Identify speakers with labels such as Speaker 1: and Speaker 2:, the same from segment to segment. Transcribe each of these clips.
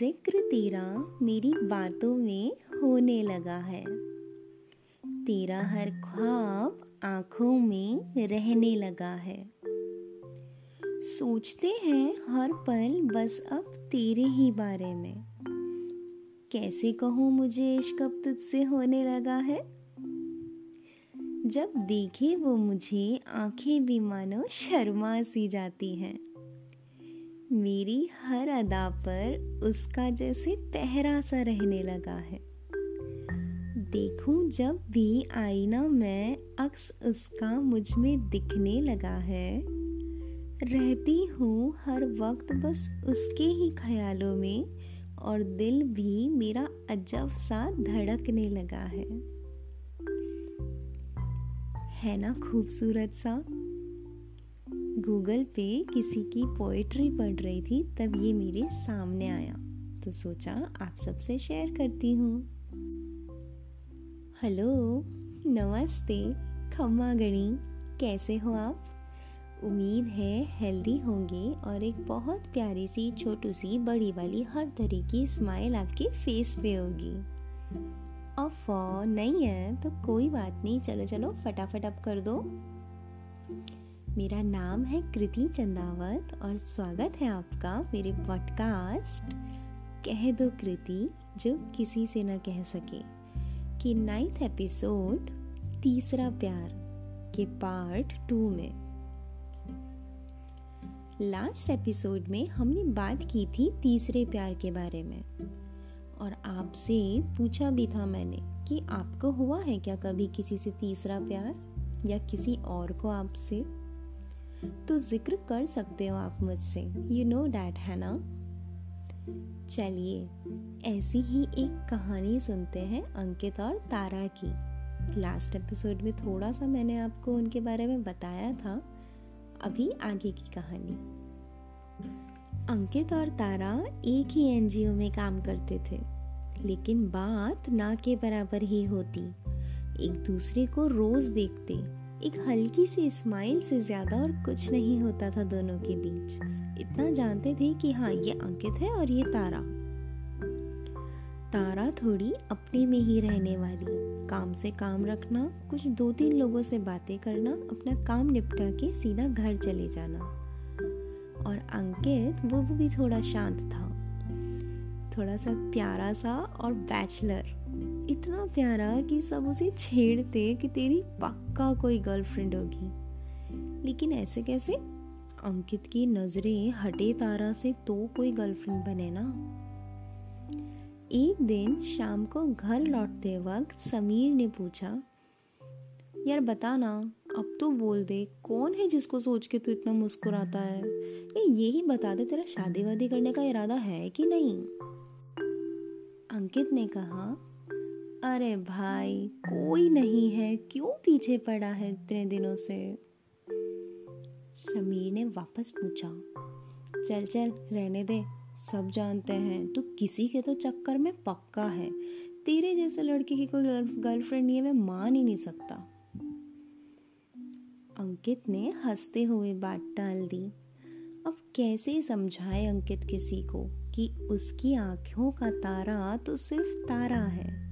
Speaker 1: ज़िक्र तेरा मेरी बातों में होने लगा है। तेरा हर ख्वाब आँखों में रहने लगा है। सोचते हैं हर पल बस अब तेरे ही बारे में। कैसे कहूँ मुझे इश्क अब तुझसे होने लगा है? जब देखे वो मुझे, आँखें भी मानो शर्मा सी जाती हैं। मेरी हर अदा पर उसका जैसे पहरा सा रहने लगा है। देखूँ जब भी आईना मैं अक्स उसका मुझमें दिखने लगा है। रहती हूँ हर वक्त बस उसके ही ख्यालों में और दिल भी मेरा अजब सा धड़कने लगा है। है ना खूबसूरत सा? गूगल पे किसी की पोइट्री पढ़ रही थी, तब ये मेरे सामने आया। तो सोचा आप सबसे शेयर करती हूँ। हेलो नमस्ते, खम्मा गणी, कैसे हो आप? उम्मीद है हेल्दी होंगे और एक बहुत प्यारी सी, छोटी सी, बड़ी वाली, हर तरह की स्माइल आपके फेस पे होगी। और नहीं है तो कोई बात नहीं, चलो चलो, फटाफट अब कर दो। मेरा नाम है कृति चंदावत और स्वागत है आपका मेरे पॉडकास्ट कह दो कृति जो किसी से न कह सके कि नाइन्थ एपिसोड तीसरा प्यार के पार्ट टू में। लास्ट एपिसोड में हमने बात की थी तीसरे प्यार के बारे में और आपसे पूछा भी था मैंने कि आपको हुआ है क्या कभी किसी से तीसरा प्यार या किसी और को आपसे? तो ज़िक्र कर सकते हो आप मुझसे। यू नो डैट है ना चलिए, ऐसी ही एक कहानी सुनते हैं अंकित और तारा की। लास्ट एपिसोड में थोड़ा सा मैंने आपको उनके बारे में बताया था। अभी आगे की कहानी। अंकित और तारा एक ही एनजीओ में काम करते थे, लेकिन बात ना के बराबर ही होती। एक दूसरे को रोज देखते एक हल्की सी स्माइल से ज़्यादा और कुछ नहीं होता था दोनों के बीच। इतना जानते थे कि हाँ ये अंकित है और ये तारा। तारा थोड़ी अपने में ही रहने वाली। काम से काम रखना, कुछ दो तीन लोगों से बातें करना, अपना काम निपटा के सीधा घर चले जाना। और अंकित, वो भी थोड़ा शांत था। थोड़ा सा प्यारा सा और बैचलर इतना प्यारा कि सब उसे छेड़ते कि तेरी पक्का कोई गर्लफ्रेंड होगी। लेकिन ऐसे कैसे? अंकित की नज़रें हटे तारा से तो कोई गर्लफ्रेंड बने ना। एक दिन शाम को घर लौटते वक्त समीर ने पूछा, यार बता ना, अब तो बोल दे, कौन है जिसको सोच के तू इतना मुस्कुराता है? ये यही बता दे तेरा शादी वादी करने का इरादा है कि नहीं? अंकित ने कहा अरे भाई, कोई नहीं है। क्यों पीछे पड़ा है इतने दिनों से? समीर ने वापस पूछा। चल चल, रहने दे। सब जानते हैं। तू किसी के तो चक्कर में पक्का है। तेरे जैसे लड़के की कोई गर्लफ्रेंड नहीं है मैं मान ही नहीं सकता। अंकित ने हँसते हुए बात टाल दी। अब कैसे समझाए अंकित किसी को कि उसकी आँखों का तारा तो सिर्फ़ तारा है?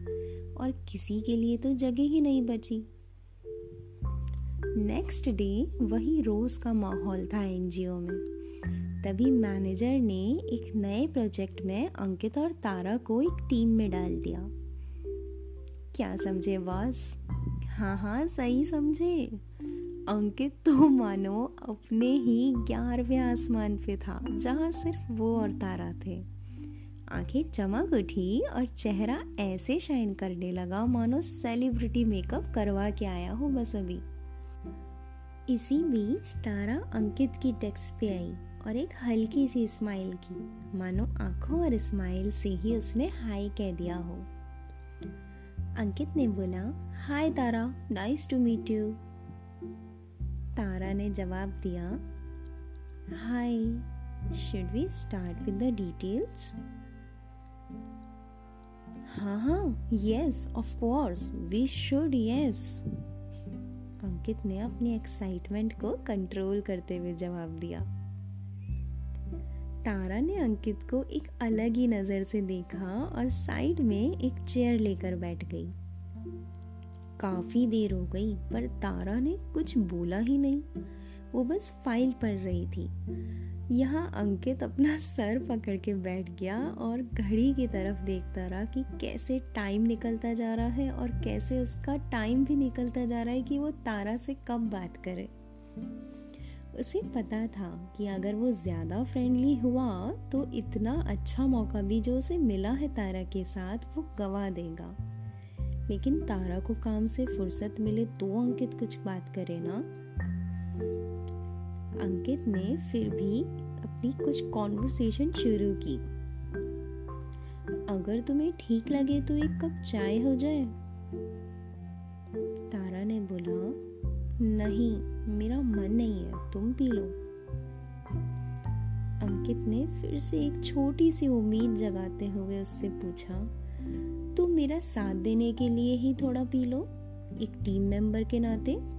Speaker 1: और किसी के लिए तो जगह ही नहीं बची। नेक्स्ट डे वही रोज का माहौल था एनजीओ में। तभी मैनेजर ने एक नए प्रोजेक्ट में अंकित और तारा को एक टीम में डाल दिया। क्या समझे, बॉस? हाँ हाँ सही समझे। अंकित तो मानो अपने ही ग्यारहवें आसमान पे था, जहाँ सिर्फ़ वो और तारा थे। आँखें चमक उठी और चेहरा ऐसे शाइन करने लगा, मानो सेलिब्रिटी मेकअप करवा के आया हो बस अभी। इसी बीच तारा अंकित की डेस्क पे आई और एक हल्की सी स्माइल की, मानो आँखों और स्माइल से ही उसने हाय कह दिया हो। अंकित ने बोला hi Tara nice to meet you Tara ने जवाब दिया hi should we start with the details हाँ हाँ yes of course we should yes Ankit ने अपनी एक्साइटमेंट को कंट्रोल करते हुए जवाब दिया। तारा ने अंकित को एक अलग ही नज़र से देखा और साइड में एक चेयर लेकर बैठ गई। काफ़ी देर हो गई, पर तारा ने कुछ बोला ही नहीं। वो बस फ़ाइल पढ़ रही थी। यहाँ अंकित अपना सर पकड़ के बैठ गया और घड़ी की तरफ़ देखता रहा कि कैसे टाइम निकलता जा रहा है और कैसे उसका टाइम भी निकलता जा रहा है कि वो तारा से कब बात करे। उसे पता था कि अगर वो ज़्यादा फ्रेंडली हुआ तो इतना अच्छा मौका भी जो उसे मिला है तारा के साथ वो गवा देगा। लेकिन तारा को काम से फुर्सत मिले तो अंकित कुछ बात करे ना। अंकित ने फिर भी अपनी कुछ कॉन्वर्सेशन शुरू की। अगर तुम्हें ठीक लगे तो एक कप चाय हो जाए। तारा ने बोला, नहीं, मेरा मन नहीं है, तुम पी लो। अंकित ने फिर से एक छोटी सी उम्मीद जगाते हुए उससे पूछा, तुम मेरा साथ देने के लिए ही थोड़ा पी लो? एक टीम मेंबर के नाते?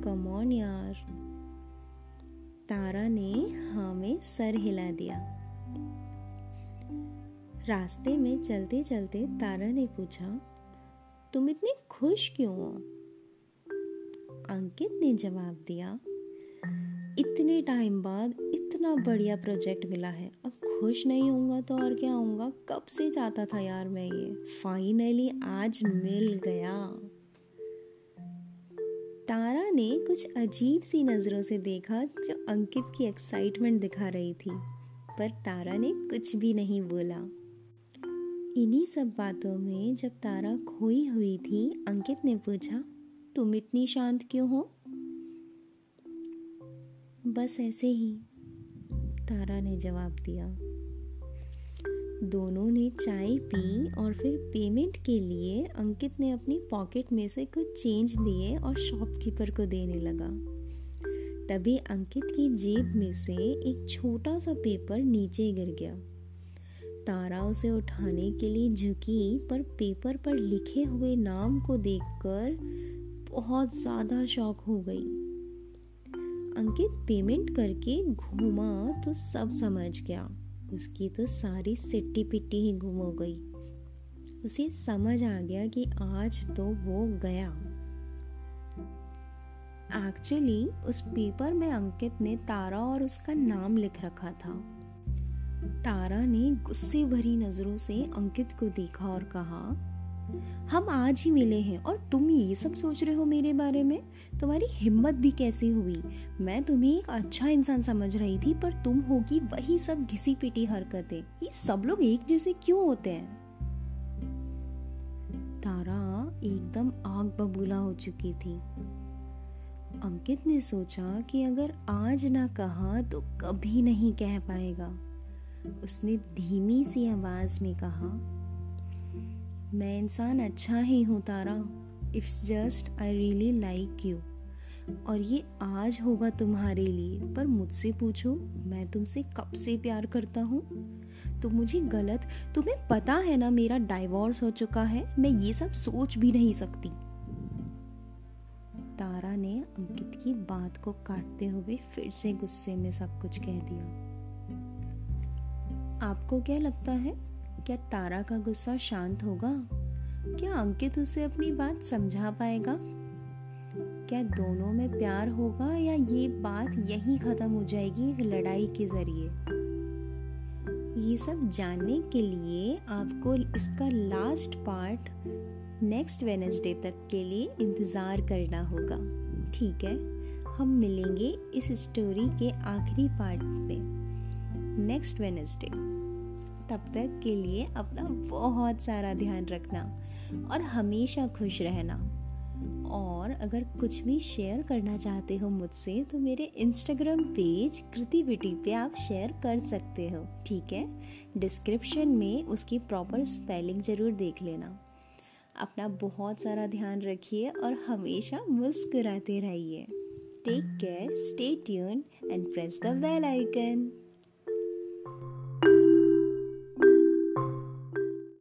Speaker 1: कम ऑन यार। तारा ने हाँ में सर हिला दिया। रास्ते में चलते चलते तारा ने पूछा, तुम इतनी खुश क्यों हो? अंकित ने जवाब दिया, इतने टाइम बाद इतना बढ़िया प्रोजेक्ट मिला है। अब खुश नहीं होऊँगा तो और क्या होऊँगा? कब से चाहता था यार मैं ये? फाइनली आज मिल गया। तारा ने कुछ अजीब सी नज़रों से देखा जो अंकित की एक्साइटमेंट दिखा रही थी, पर तारा ने कुछ भी नहीं बोला। इन्हीं सब बातों में जब तारा खोई हुई थी, अंकित ने पूछा, तुम इतनी शांत क्यों हो? बस ऐसे ही, तारा ने जवाब दिया। दोनों ने चाय पी और फिर पेमेंट के लिए अंकित ने अपनी पॉकेट में से कुछ चेंज दिए और शॉपकीपर को देने लगा। तभी अंकित की जेब में से एक छोटा सा पेपर नीचे गिर गया। तारा उसे उठाने के लिए झुकी, पर पेपर पर लिखे हुए नाम को देखकर बहुत ज़्यादा शौक हो गई। अंकित पेमेंट करके घूमा तो सब समझ गया। उसकी तो सारी सिट्टी पिट्टी ही गुम हो गई। उसे समझ आ गया कि आज तो वो गया। एक्चुअली उस पेपर में अंकित ने तारा और उसका नाम लिख रखा था। तारा ने गुस्से भरी नज़रों से अंकित को देखा और कहा हम आज ही मिले हैं और तुम ये सब सोच रहे हो मेरे बारे में? तुम्हारी हिम्मत भी कैसे हुई? मैं तुम्हें एक अच्छा इंसान समझ रही थी, पर तुम होगी वही सब घिसी पिटी हरकतें। ये सब लोग एक जैसे क्यों होते हैं? तारा एकदम आग बबूला हो चुकी थी। अंकित ने सोचा कि अगर आज ना कहा तो कभी नहीं कह पाएगा। उसने धीमी सी आवाज़ में कहा मैं इंसान अच्छा ही हूँ, Tara. It's just I really like you और ये आज होगा तुम्हारे लिए। पर मुझसे पूछो, मैं तुमसे कब से प्यार करता हूँ? तो मुझे गलत, तुम्हें पता है ना, मेरा डाइवोर्स हो चुका है। मैं ये सब सोच भी नहीं सकती। तारा ने अंकित की बात को काटते हुए फिर से गुस्से में सब कुछ कह दिया। आपको क्या लगता है? क्या तारा का गुस्सा शांत होगा? क्या अंकित उसे अपनी बात समझा पाएगा? क्या दोनों में प्यार होगा या ये बात यही खत्म हो जाएगी लड़ाई के ज़रिए? ये सब जानने के लिए आपको इसका लास्ट पार्ट नेक्स्ट वेनेसडे तक के लिए इंतज़ार करना होगा। ठीक है? हम मिलेंगे इस स्टोरी के आखिरी पार्ट में। नेक्स्ट वेनेसडे तब तक के लिए अपना बहुत सारा ध्यान रखना और हमेशा खुश रहना। और अगर कुछ भी शेयर करना चाहते हो मुझसे तो मेरे इंस्टाग्राम पेज कृतिविटी पे आप शेयर कर सकते हो, ठीक है? डिस्क्रिप्शन में उसकी प्रॉपर स्पेलिंग ज़रूर देख लेना। अपना बहुत सारा ध्यान रखिए और हमेशा मुस्कुराते रहिए। Take care stay tune and press the bell icon